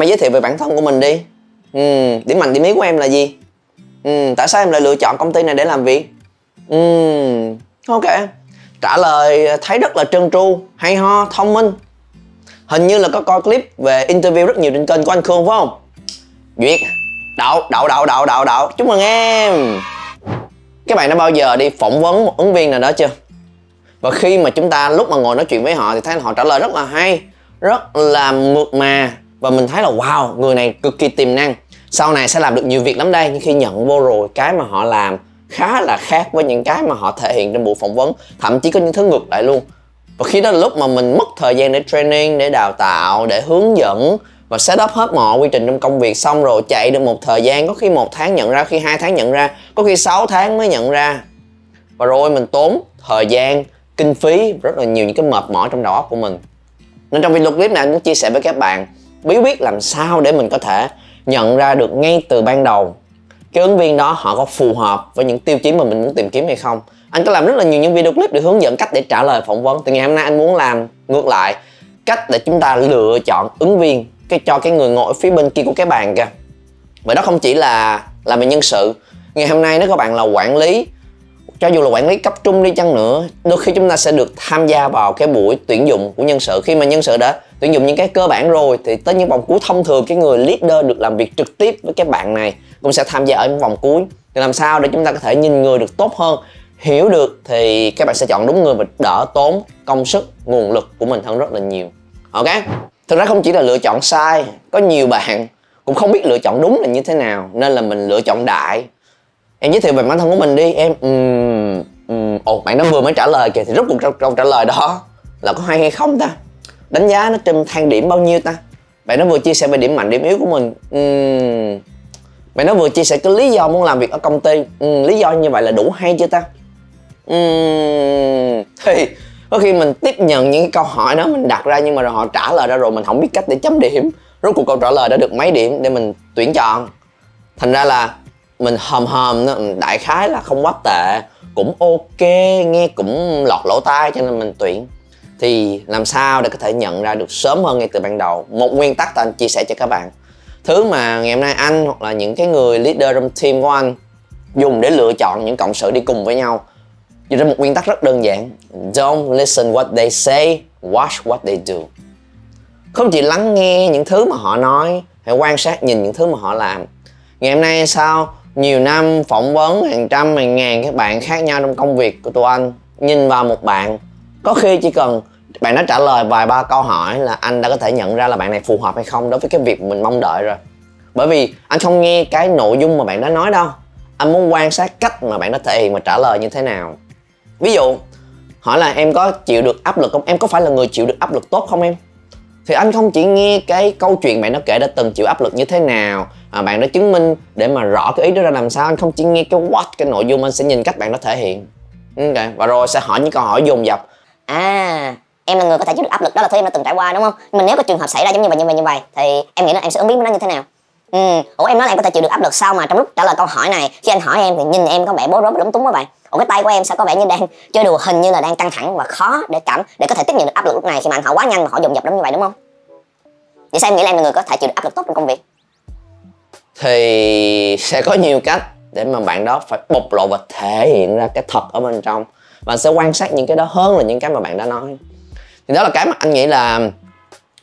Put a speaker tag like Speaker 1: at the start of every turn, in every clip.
Speaker 1: hãy giới thiệu về bản thân của mình đi. Ừ, điểm mạnh điểm yếu của em là gì? Ừ, tại sao em lại lựa chọn công ty này để làm việc? Ừ, ok. Trả lời thấy rất là trơn tru hay ho thông minh. Hình như là có coi clip về interview rất nhiều trên kênh của anh khương phải không? Duyệt. Đậu đậu đậu đậu đậu đậu. Chúc mừng em. Các bạn đã bao giờ đi phỏng vấn một ứng viên nào đó chưa? Và khi mà chúng ta lúc mà ngồi nói chuyện với họ thì thấy họ trả lời rất là hay rất là mượt mà và mình thấy là, wow, người này cực kỳ tiềm năng. Sau này sẽ làm được nhiều việc lắm đây. Nhưng khi nhận vô rồi, cái mà họ làm khá là khác với những cái mà họ thể hiện trong buổi phỏng vấn. Thậm chí có những thứ ngược lại luôn. Và khi đó là lúc mà mình mất thời gian để training, để đào tạo, để hướng dẫn và set up hết mọi quy trình trong công việc. Xong rồi chạy được một thời gian, có khi một tháng nhận ra khi hai tháng nhận ra, có khi 6 tháng mới nhận ra. Và rồi mình tốn thời gian, kinh phí, rất là nhiều những cái mệt mỏi trong đầu óc của mình. Nên trong video clip này muốn chia sẻ với các bạn bí quyết làm sao để mình có thể nhận ra được ngay từ ban đầu cái ứng viên đó họ có phù hợp với những tiêu chí mà mình muốn tìm kiếm hay không? Anh có làm rất là nhiều những video clip để hướng dẫn cách để trả lời phỏng vấn. Từ ngày hôm nay anh muốn làm ngược lại, cách để chúng ta lựa chọn ứng viên cái cho cái người ngồi ở phía bên kia của cái bàn kìa. Vậy đó không chỉ là là về nhân sự. Ngày hôm nay nếu các bạn là quản lý cho dù là quản lý cấp trung đi chăng nữa, đôi khi chúng ta sẽ được tham gia vào cái buổi tuyển dụng của nhân sự. Khi mà nhân sự đã tuyển dụng những cái cơ bản rồi, thì tới những vòng cuối thông thường, cái người leader được làm việc trực tiếp với các bạn này cũng sẽ tham gia ở những vòng cuối. Thì làm sao để chúng ta có thể nhìn người được tốt hơn, hiểu được thì các bạn sẽ chọn đúng người và đỡ tốn công sức, nguồn lực của mình hơn rất là nhiều. Ok? Thực ra không chỉ là lựa chọn sai, có nhiều bạn cũng không biết lựa chọn đúng là như thế nào, nên là mình lựa chọn đại em giới thiệu về bản thân của mình đi. Em um, um, ồ bạn đó vừa mới trả lời kìa thì rút cuộc câu trả lời đó là có hay hay không ta? Đánh giá nó trên thang điểm bao nhiêu ta? Bạn nó vừa chia sẻ về điểm mạnh điểm yếu của mình. Um, bạn nó vừa chia sẻ cái lý do muốn làm việc ở công ty. Um, lý do như vậy là đủ hay chưa ta? Um, thì có khi mình tiếp nhận những cái câu hỏi đó mình đặt ra nhưng mà rồi họ trả lời ra rồi mình không biết cách để chấm điểm. Rốt cuộc câu trả lời đã được mấy điểm để mình tuyển chọn. Thành ra là mình hòm hòm nó đại khái là không quá tệ, cũng ok, nghe cũng lọt lỗ tai cho nên mình tuyển. Thì làm sao để có thể nhận ra được sớm hơn ngay từ ban đầu? Một nguyên tắc anh chia sẻ cho các bạn. Thứ mà ngày hôm nay anh hoặc là những cái người leader trong team của anh dùng để lựa chọn những cộng sự đi cùng với nhau. Dựa trên một nguyên tắc rất đơn giản. Don't listen what they say, watch what they do. Không chỉ lắng nghe những thứ mà họ nói, hãy quan sát, nhìn những thứ mà họ làm. Ngày hôm nay sao? Nhiều năm phỏng vấn hàng trăm, hàng ngàn các bạn khác nhau trong công việc của tụi anh, nhìn vào một bạn. Có khi chỉ cần bạn đã trả lời vài ba câu hỏi là anh đã có thể nhận ra là bạn này phù hợp hay không đối với cái việc mình mong đợi rồi. Bởi vì anh không nghe cái nội dung mà bạn đã nói đâu. Anh muốn quan sát cách mà bạn đã thể hiện và trả lời như thế nào. Ví dụ, hỏi là em có chịu được áp lực không? Em có phải là người chịu được áp lực tốt không em? Thì anh không chỉ nghe cái câu chuyện bạn đã kể đã từng chịu áp lực như thế nào à, bạn đã chứng minh để mà rõ cái ý đó ra làm sao. Anh không chỉ nghe cái what cái nội dung anh sẽ nhìn cách bạn đó thể hiện. Ừ, ok. Và rồi sẽ hỏi những câu hỏi dồn dập.
Speaker 2: À em là người có thể chịu được áp lực đó là thứ em đã từng trải qua đúng không? Mình nếu có trường hợp xảy ra giống như vậy như vậy như vậy thì em nghĩ là em sẽ ứng biến với nó như thế nào? Ừ. Ủa em nói là em có thể chịu được áp lực sao mà trong lúc trả lời câu hỏi này khi anh hỏi em thì nhìn em có vẻ bối rối lúng túng quá vậy. Ủa cái tay của em sao có vẻ như đang chơi đùa hình như là đang căng thẳng và khó để cảm để có thể tiếp nhận được áp lực lúc này khi mà anh hỏi quá nhanh mà họ dồn dập lắm như vậy đúng không? Vậy sao em nghĩ là em là người có thể chịu được áp lực tốt trong công việc?
Speaker 1: Thì sẽ có nhiều cách để mà bạn đó phải bộc lộ và thể hiện ra cái thật ở bên trong. Và sẽ quan sát những cái đó hơn là những cái mà bạn đã nói. Thì đó là cái mà anh nghĩ là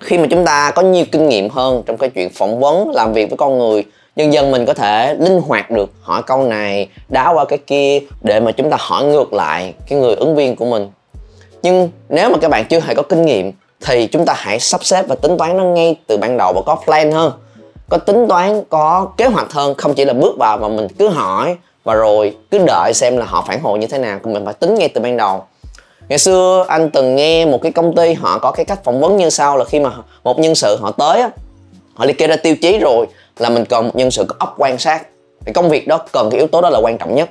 Speaker 1: khi mà chúng ta có nhiều kinh nghiệm hơn trong cái chuyện phỏng vấn, làm việc với con người, dần dần mình có thể linh hoạt được, hỏi câu này đá qua cái kia để mà chúng ta hỏi ngược lại cái người ứng viên của mình. Nhưng nếu mà các bạn chưa hề có kinh nghiệm thì chúng ta hãy sắp xếp và tính toán nó ngay từ ban đầu và có plan hơn có tính toán, có kế hoạch hơn, không chỉ là bước vào mà mình cứ hỏi và rồi cứ đợi xem là họ phản hồi như thế nào mình phải tính ngay từ ban đầu. Ngày xưa anh từng nghe một cái công ty họ có cái cách phỏng vấn như sau là khi mà một nhân sự họ tới á, họ liệt kê ra tiêu chí rồi là mình cần một nhân sự có óc quan sát. Thì công việc đó cần cái yếu tố đó là quan trọng nhất.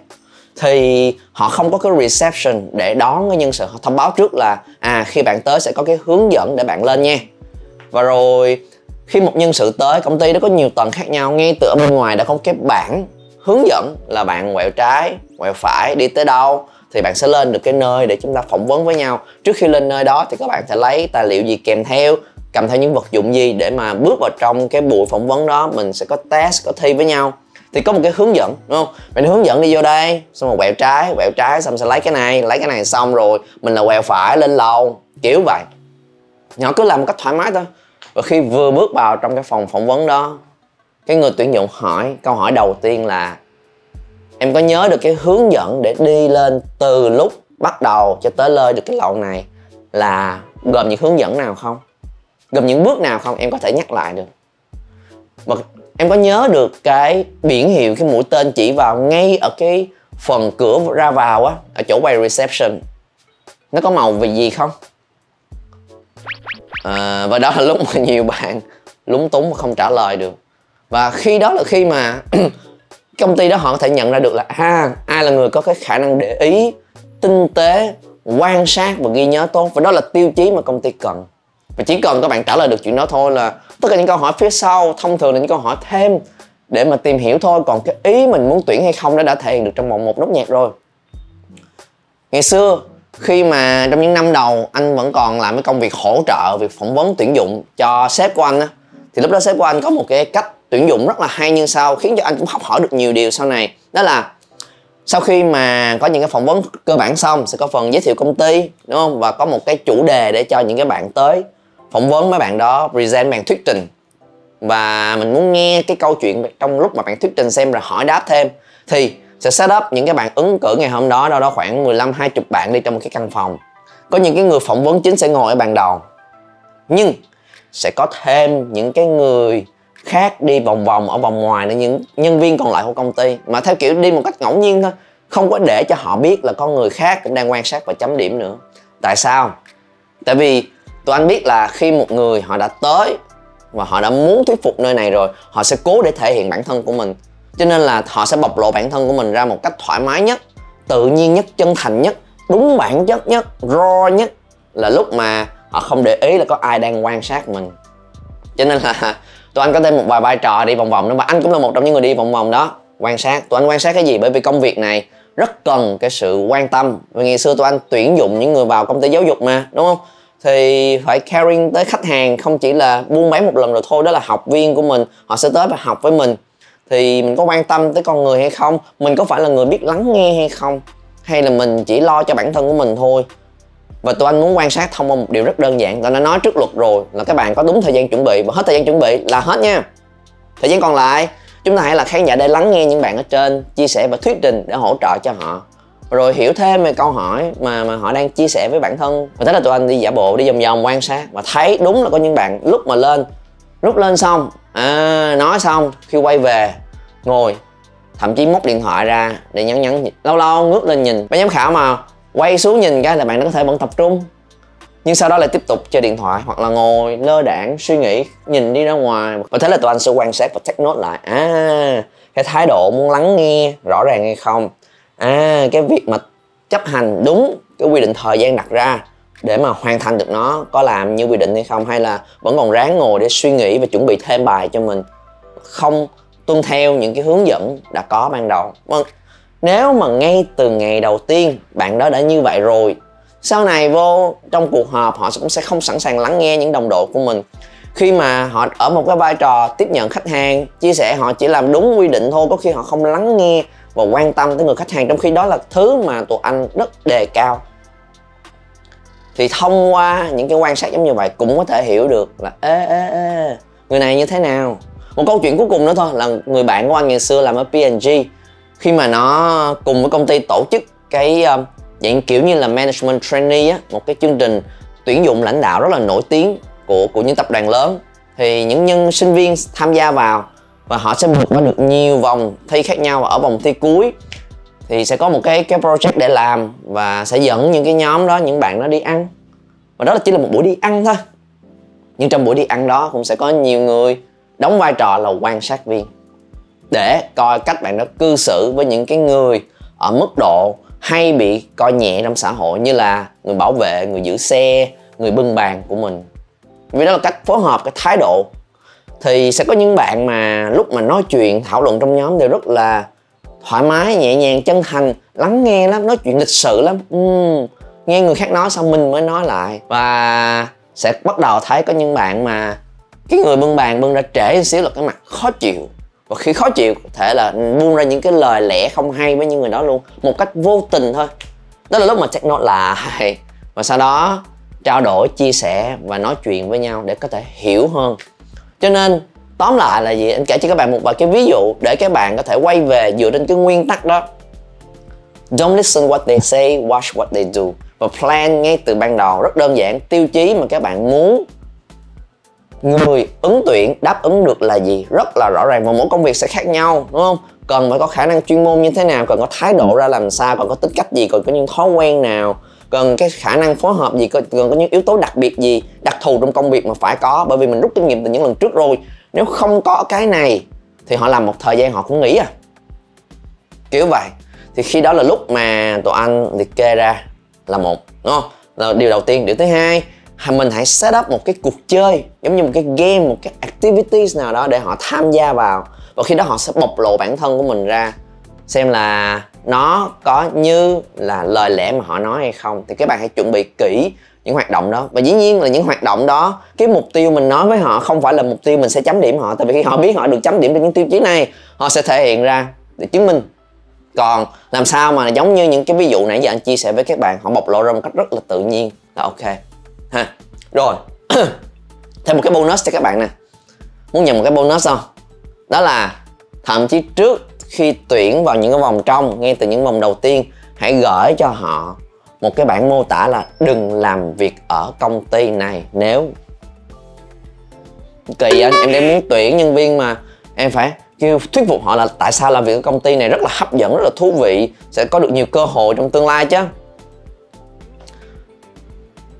Speaker 1: Thì họ không có cái reception để đón cái nhân sự, họ thông báo trước là à khi bạn tới sẽ có cái hướng dẫn để bạn lên nha. Và rồi khi một nhân sự tới, công ty nó có nhiều tầng khác nhau, ngay từ ở bên ngoài đã có cái bảng hướng dẫn là bạn quẹo trái, quẹo phải đi tới đâu, thì bạn sẽ lên được cái nơi để chúng ta phỏng vấn với nhau. Trước khi lên nơi đó thì các bạn sẽ lấy tài liệu gì kèm theo, cầm theo những vật dụng gì để mà bước vào trong cái buổi phỏng vấn đó, mình sẽ có test có thi với nhau. Thì có một cái hướng dẫn, đúng không? Mình hướng dẫn đi vô đây, xong rồi quẹo trái quẹo trái, xong sẽ lấy cái này, lấy cái này xong rồi mình là quẹo phải lên lầu, kiểu vậy. Nhỏ cứ làm một cách thoải mái thôi và khi vừa bước vào trong cái phòng phỏng vấn đó, cái người tuyển dụng hỏi, câu hỏi đầu tiên là, em có nhớ được cái hướng dẫn để đi lên từ lúc bắt đầu cho tới lên được cái lầu này là gồm những hướng dẫn nào không? Gồm những bước nào không? Em có thể nhắc lại được. Mà em có nhớ được cái biển hiệu, cái mũi tên chỉ vào ngay ở cái phần cửa ra vào á, ở chỗ quầy reception, nó có màu vì gì không? À, và đó là lúc mà nhiều bạn lúng túng mà không trả lời được. Và khi đó là khi mà công ty đó họ có thể nhận ra được là à, ai là người có cái khả năng để ý tinh tế quan sát và ghi nhớ tốt. Và đó là tiêu chí mà công ty cần. Và chỉ cần các bạn trả lời được chuyện đó thôi là tất cả những câu hỏi phía sau thông thường là những câu hỏi thêm để mà tìm hiểu thôi. Còn cái ý mình muốn tuyển hay không nó đã thể hiện được trong một một nốt nhạc rồi. Ngày xưa khi mà trong những năm đầu, anh vẫn còn làm cái công việc hỗ trợ, việc phỏng vấn tuyển dụng cho sếp của anh á. Thì lúc đó sếp của anh có một cái cách tuyển dụng rất là hay như sau khiến cho anh cũng học hỏi được nhiều điều sau này. Đó là sau khi mà có những cái phỏng vấn cơ bản xong, sẽ có phần giới thiệu công ty, đúng không? Và có một cái chủ đề để cho những cái bạn tới phỏng vấn mấy bạn đó, present bạn thuyết trình. Và mình muốn nghe cái câu chuyện trong lúc mà bạn thuyết trình xem rồi hỏi đáp thêm. Thì sẽ set up những cái bạn ứng cử ngày hôm đó, đâu đó khoảng 15 20 bạn đi trong một cái căn phòng. Có những cái người phỏng vấn chính sẽ ngồi ở bàn đầu. Nhưng sẽ có thêm những cái người khác đi vòng vòng ở vòng ngoài nữa, những nhân viên còn lại của công ty mà theo kiểu đi một cách ngẫu nhiên thôi, không có để cho họ biết là có người khác cũng đang quan sát và chấm điểm nữa tại sao tại vì tụi anh biết là khi một người họ đã tới và họ đã muốn thuyết phục nơi này rồi, họ sẽ cố để thể hiện bản thân của mình cho nên là họ sẽ bộc lộ bản thân của mình ra một cách thoải mái nhất, tự nhiên nhất, chân thành nhất, đúng bản chất nhất, raw nhất. Là lúc mà họ không để ý là có ai đang quan sát mình. Cho nên là tụi anh có thêm một vài vai trò đi vòng vòng nữa mà anh cũng là một trong những người đi vòng vòng đó, quan sát. Tụi anh quan sát cái gì? Bởi vì công việc này rất cần cái sự quan tâm. Vì ngày xưa tụi anh tuyển dụng những người vào công ty giáo dục mà, đúng không? Thì phải caring tới khách hàng, không chỉ là buôn bán một lần rồi thôi, đó là học viên của mình. Họ sẽ tới và học với mình thì mình có quan tâm tới con người hay không? Mình có phải là người biết lắng nghe hay không? Hay là mình chỉ lo cho bản thân của mình thôi? Và tụi anh muốn quan sát thông qua một điều rất đơn giản. Tụi nó đã nói trước luật rồi là các bạn có đúng thời gian chuẩn bị. Và hết thời gian chuẩn bị là hết nha. Thời gian còn lại, chúng ta hãy là khán giả để lắng nghe những bạn ở trên, chia sẻ và thuyết trình để hỗ trợ cho họ. Rồi hiểu thêm về câu hỏi mà mà họ đang chia sẻ với bản thân. Và thế là tụi anh đi giả bộ, đi vòng vòng quan sát và thấy đúng là có những bạn lúc mà lên. Lúc lên xong à, nói xong khi quay về ngồi thậm chí móc điện thoại ra để nhắn nhắn lâu lâu ngước lên nhìn. Ban giám khảo mà quay xuống nhìn cái là bạn nó có thể vẫn tập trung. Nhưng sau đó lại tiếp tục chơi điện thoại hoặc là ngồi lơ đảng suy nghĩ nhìn đi ra ngoài. Và thế là tụi anh sẽ quan sát và take note lại. À cái thái độ muốn lắng nghe rõ ràng hay không? À cái việc mà chấp hành đúng cái quy định thời gian đặt ra để mà hoàn thành được nó, có làm như quy định hay không, hay là vẫn còn ráng ngồi để suy nghĩ và chuẩn bị thêm bài cho mình? Không tuân theo những cái hướng dẫn đã có ban đầu. Vâng, nếu mà ngay từ ngày đầu tiên bạn đó đã như vậy rồi, sau này vô trong cuộc họp họ cũng sẽ không sẵn sàng lắng nghe những đồng đội của mình. Khi mà họ ở một cái vai trò tiếp nhận khách hàng, chia sẻ họ chỉ làm đúng quy định thôi, có khi họ không lắng nghe và quan tâm tới người khách hàng, trong khi đó là thứ mà tụi anh rất đề cao thì thông qua những cái quan sát giống như vậy cũng có thể hiểu được là, ê ê ê, người này như thế nào? Một câu chuyện cuối cùng nữa thôi, là người bạn của anh ngày xưa làm ở P&G khi mà nó cùng với công ty tổ chức cái ờ, dạng kiểu như là management trainee á, một cái chương trình tuyển dụng lãnh đạo rất là nổi tiếng của của những tập đoàn lớn, thì những nhân sinh viên tham gia vào và họ sẽ vượt qua được nhiều vòng thi khác nhau ở vòng thi cuối thì sẽ có một cái cái project để làm và sẽ dẫn những cái nhóm đó, những bạn đó đi ăn. Và đó là chỉ là một buổi đi ăn thôi. Nhưng trong buổi đi ăn đó cũng sẽ có nhiều người đóng vai trò là quan sát viên để coi cách bạn đó cư xử với những cái người ở mức độ hay bị coi nhẹ trong xã hội, như là người bảo vệ, người giữ xe, người bưng bàn của mình. Vì đó là cách phối hợp, cái thái độ. Thì sẽ có những bạn mà lúc mà nói chuyện, thảo luận trong nhóm đều rất là thoải mái nhẹ nhàng chân thành lắng nghe lắm nói chuyện lịch sự lắm. Uhm, nghe người khác nói xong mình mới nói lại. Và sẽ bắt đầu thấy có những bạn mà cái người bưng bàn bưng ra trễ một xíu là cái mặt khó chịu. Và khi khó chịu có thể là buông ra những cái lời lẽ không hay với những người đó luôn một cách vô tình thôi. Đó là lúc mà check note lại. Và sau đó trao đổi chia sẻ và nói chuyện với nhau để có thể hiểu hơn. Cho nên tóm lại là gì? Anh kể cho các bạn một vài cái ví dụ để các bạn có thể quay về dựa trên cái nguyên tắc đó. Don't listen what they say, watch what they do. Và plan ngay từ ban đầu, rất đơn giản. Tiêu chí mà các bạn muốn người ứng tuyển đáp ứng được là gì? Rất là rõ ràng và mỗi công việc sẽ khác nhau, đúng không? Cần phải có khả năng chuyên môn như thế nào, cần có thái độ ra làm sao, cần có tính cách gì, cần có những thói quen nào, cần cái khả năng phối hợp gì cần có những yếu tố đặc biệt gì, đặc thù trong công việc mà phải có. Bởi vì mình rút kinh nghiệm từ những lần trước rồi nếu không có cái này, thì họ làm một thời gian họ cũng nghỉ à. Kiểu vậy. Thì khi đó là lúc mà tụi anh liệt kê ra là một, đúng không? Là điều đầu tiên. Điều thứ hai mình hãy set up một cái cuộc chơi, giống như một cái game, một cái activities nào đó để họ tham gia vào. Và khi đó họ sẽ bộc lộ bản thân của mình ra, xem là nó có như là lời lẽ mà họ nói hay không. Thì các bạn hãy chuẩn bị kỹ những hoạt động đó. Và dĩ nhiên là những hoạt động đó, cái mục tiêu mình nói với họ không phải là mục tiêu mình sẽ chấm điểm họ. Tại vì khi họ biết họ được chấm điểm trên những tiêu chí này, họ sẽ thể hiện ra để chứng minh. Còn làm sao mà giống như những cái ví dụ nãy giờ anh chia sẻ với các bạn, họ bộc lộ ra một cách rất là tự nhiên là ok. Ha, rồi. Thêm một cái bonus cho các bạn nè. Muốn nhận một cái bonus không? Đó là thậm chí trước khi tuyển vào những cái vòng trong, ngay từ những vòng đầu tiên, hãy gửi cho họ một cái bản mô tả là đừng làm việc ở công ty này nếu kỳ anh em đang muốn tuyển nhân viên mà. Em phải kêu, thuyết phục họ là tại sao làm việc ở công ty này rất là hấp dẫn, rất là thú vị, sẽ có được nhiều cơ hội trong tương lai chứ.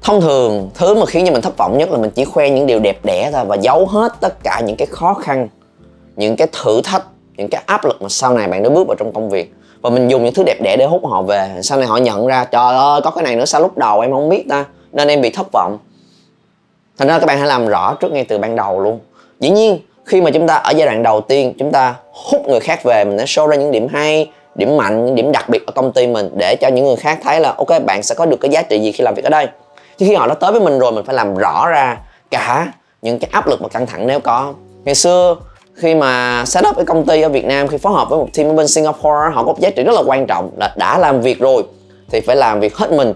Speaker 1: Thông thường, thứ mà khiến cho mình thất vọng nhất là mình chỉ khoe những điều đẹp đẽ thôi và giấu hết tất cả những cái khó khăn, những cái thử thách, những cái áp lực mà sau này bạn đã bước vào trong công việc và mình dùng những thứ đẹp đẽ để hút họ về. Sau này họ nhận ra, trời ơi, có cái này nữa sao lúc đầu em không biết ta? Nên em bị thất vọng. Thành ra các bạn hãy làm rõ trước ngay từ ban đầu luôn. Dĩ nhiên, khi mà chúng ta ở giai đoạn đầu tiên, chúng ta hút người khác về, mình sẽ show ra những điểm hay, điểm mạnh, những điểm đặc biệt ở công ty mình để cho những người khác thấy là, ok, bạn sẽ có được cái giá trị gì khi làm việc ở đây? Chứ khi họ đã tới với mình rồi, mình phải làm rõ ra cả những cái áp lực và căng thẳng nếu có. Ngày xưa khi mà set up cái công ty ở Việt Nam khi phối hợp với một team ở bên Singapore họ có giá trị rất là quan trọng là đã làm việc rồi thì phải làm việc hết mình.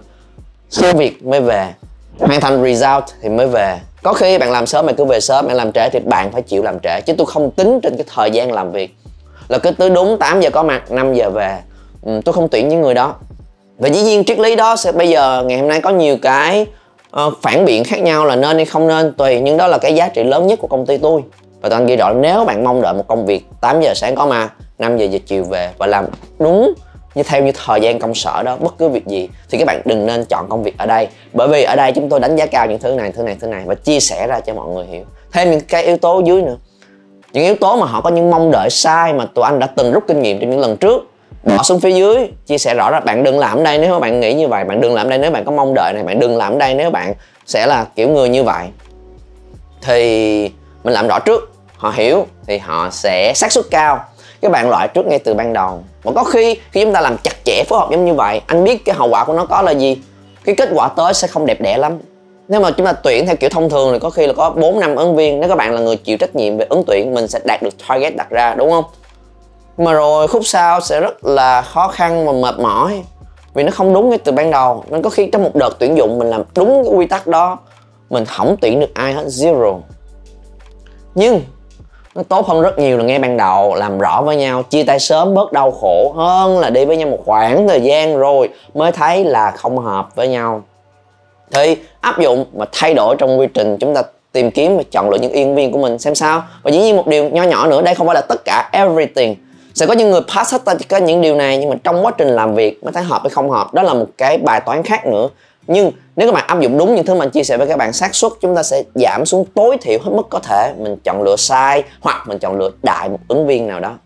Speaker 1: Xong việc mới về hoàn thành result thì mới về. Có khi bạn làm sớm bạn cứ về sớm bạn làm trễ thì bạn phải chịu làm trễ chứ tôi không tính trên cái thời gian làm việc. Là cứ tới đúng 8 giờ có mặt 5 giờ về ừ, tôi không tuyển những người đó. Và dĩ nhiên triết lý đó sẽ bây giờ ngày hôm nay có nhiều cái uh, phản biện khác nhau là nên hay không nên tùy nhưng đó là cái giá trị lớn nhất của công ty tôi và tôi ghi rõ nếu bạn mong đợi một công việc 8 giờ sáng có mà 5 giờ giờ chiều về và làm đúng như theo như thời gian công sở đó, bất cứ việc gì, thì các bạn đừng nên chọn công việc ở đây. Bởi vì ở đây chúng tôi đánh giá cao những thứ này thứ này thứ này và chia sẻ ra cho mọi người hiểu. Thêm những cái yếu tố dưới nữa. Những yếu tố mà họ có những mong đợi sai mà tụi anh đã từng rút kinh nghiệm trong những lần trước, bỏ xuống phía dưới, chia sẻ rõ ra bạn đừng làm đây nếu bạn nghĩ như vậy, bạn đừng làm đây nếu bạn có mong đợi này, bạn đừng làm đây nếu bạn sẽ là kiểu người như vậy. Thì mình làm rõ trước, họ hiểu thì họ sẽ xác suất cao. Các bạn loại trước ngay từ ban đầu. Và có khi khi chúng ta làm chặt chẽ, phối hợp giống như vậy, anh biết cái hậu quả của nó có là gì, cái kết quả tới sẽ không đẹp đẽ lắm. Nếu mà chúng ta tuyển theo kiểu thông thường thì có khi là có 4 năm ứng viên, nếu các bạn là người chịu trách nhiệm về ứng tuyển, mình sẽ đạt được target đặt ra, đúng không? Mà rồi khúc sau sẽ rất là khó khăn và mệt mỏi, vì nó không đúng ngay từ ban đầu. Nên có khi trong một đợt tuyển dụng mình làm đúng cái quy tắc đó, mình không tuyển được ai hết, zero nhưng nó tốt hơn rất nhiều là nghe ban đầu, làm rõ với nhau, chia tay sớm bớt đau khổ hơn là đi với nhau một khoảng thời gian rồi mới thấy là không hợp với nhau. Thì áp dụng và thay đổi trong quy trình chúng ta tìm kiếm và chọn lựa những yên viên của mình xem sao. Và dĩ nhiên một điều nho nhỏ nữa, đây không phải là tất cả everything. Sẽ có những người pass hết tất cả những điều này nhưng mà trong quá trình làm việc mới thấy hợp hay không hợp, đó là một cái bài toán khác nữa nhưng nếu các bạn áp dụng đúng những thứ mình chia sẻ với các bạn, xác suất chúng ta sẽ giảm xuống tối thiểu hết mức có thể. Mình chọn lựa sai hoặc mình chọn lựa đại một ứng viên nào đó.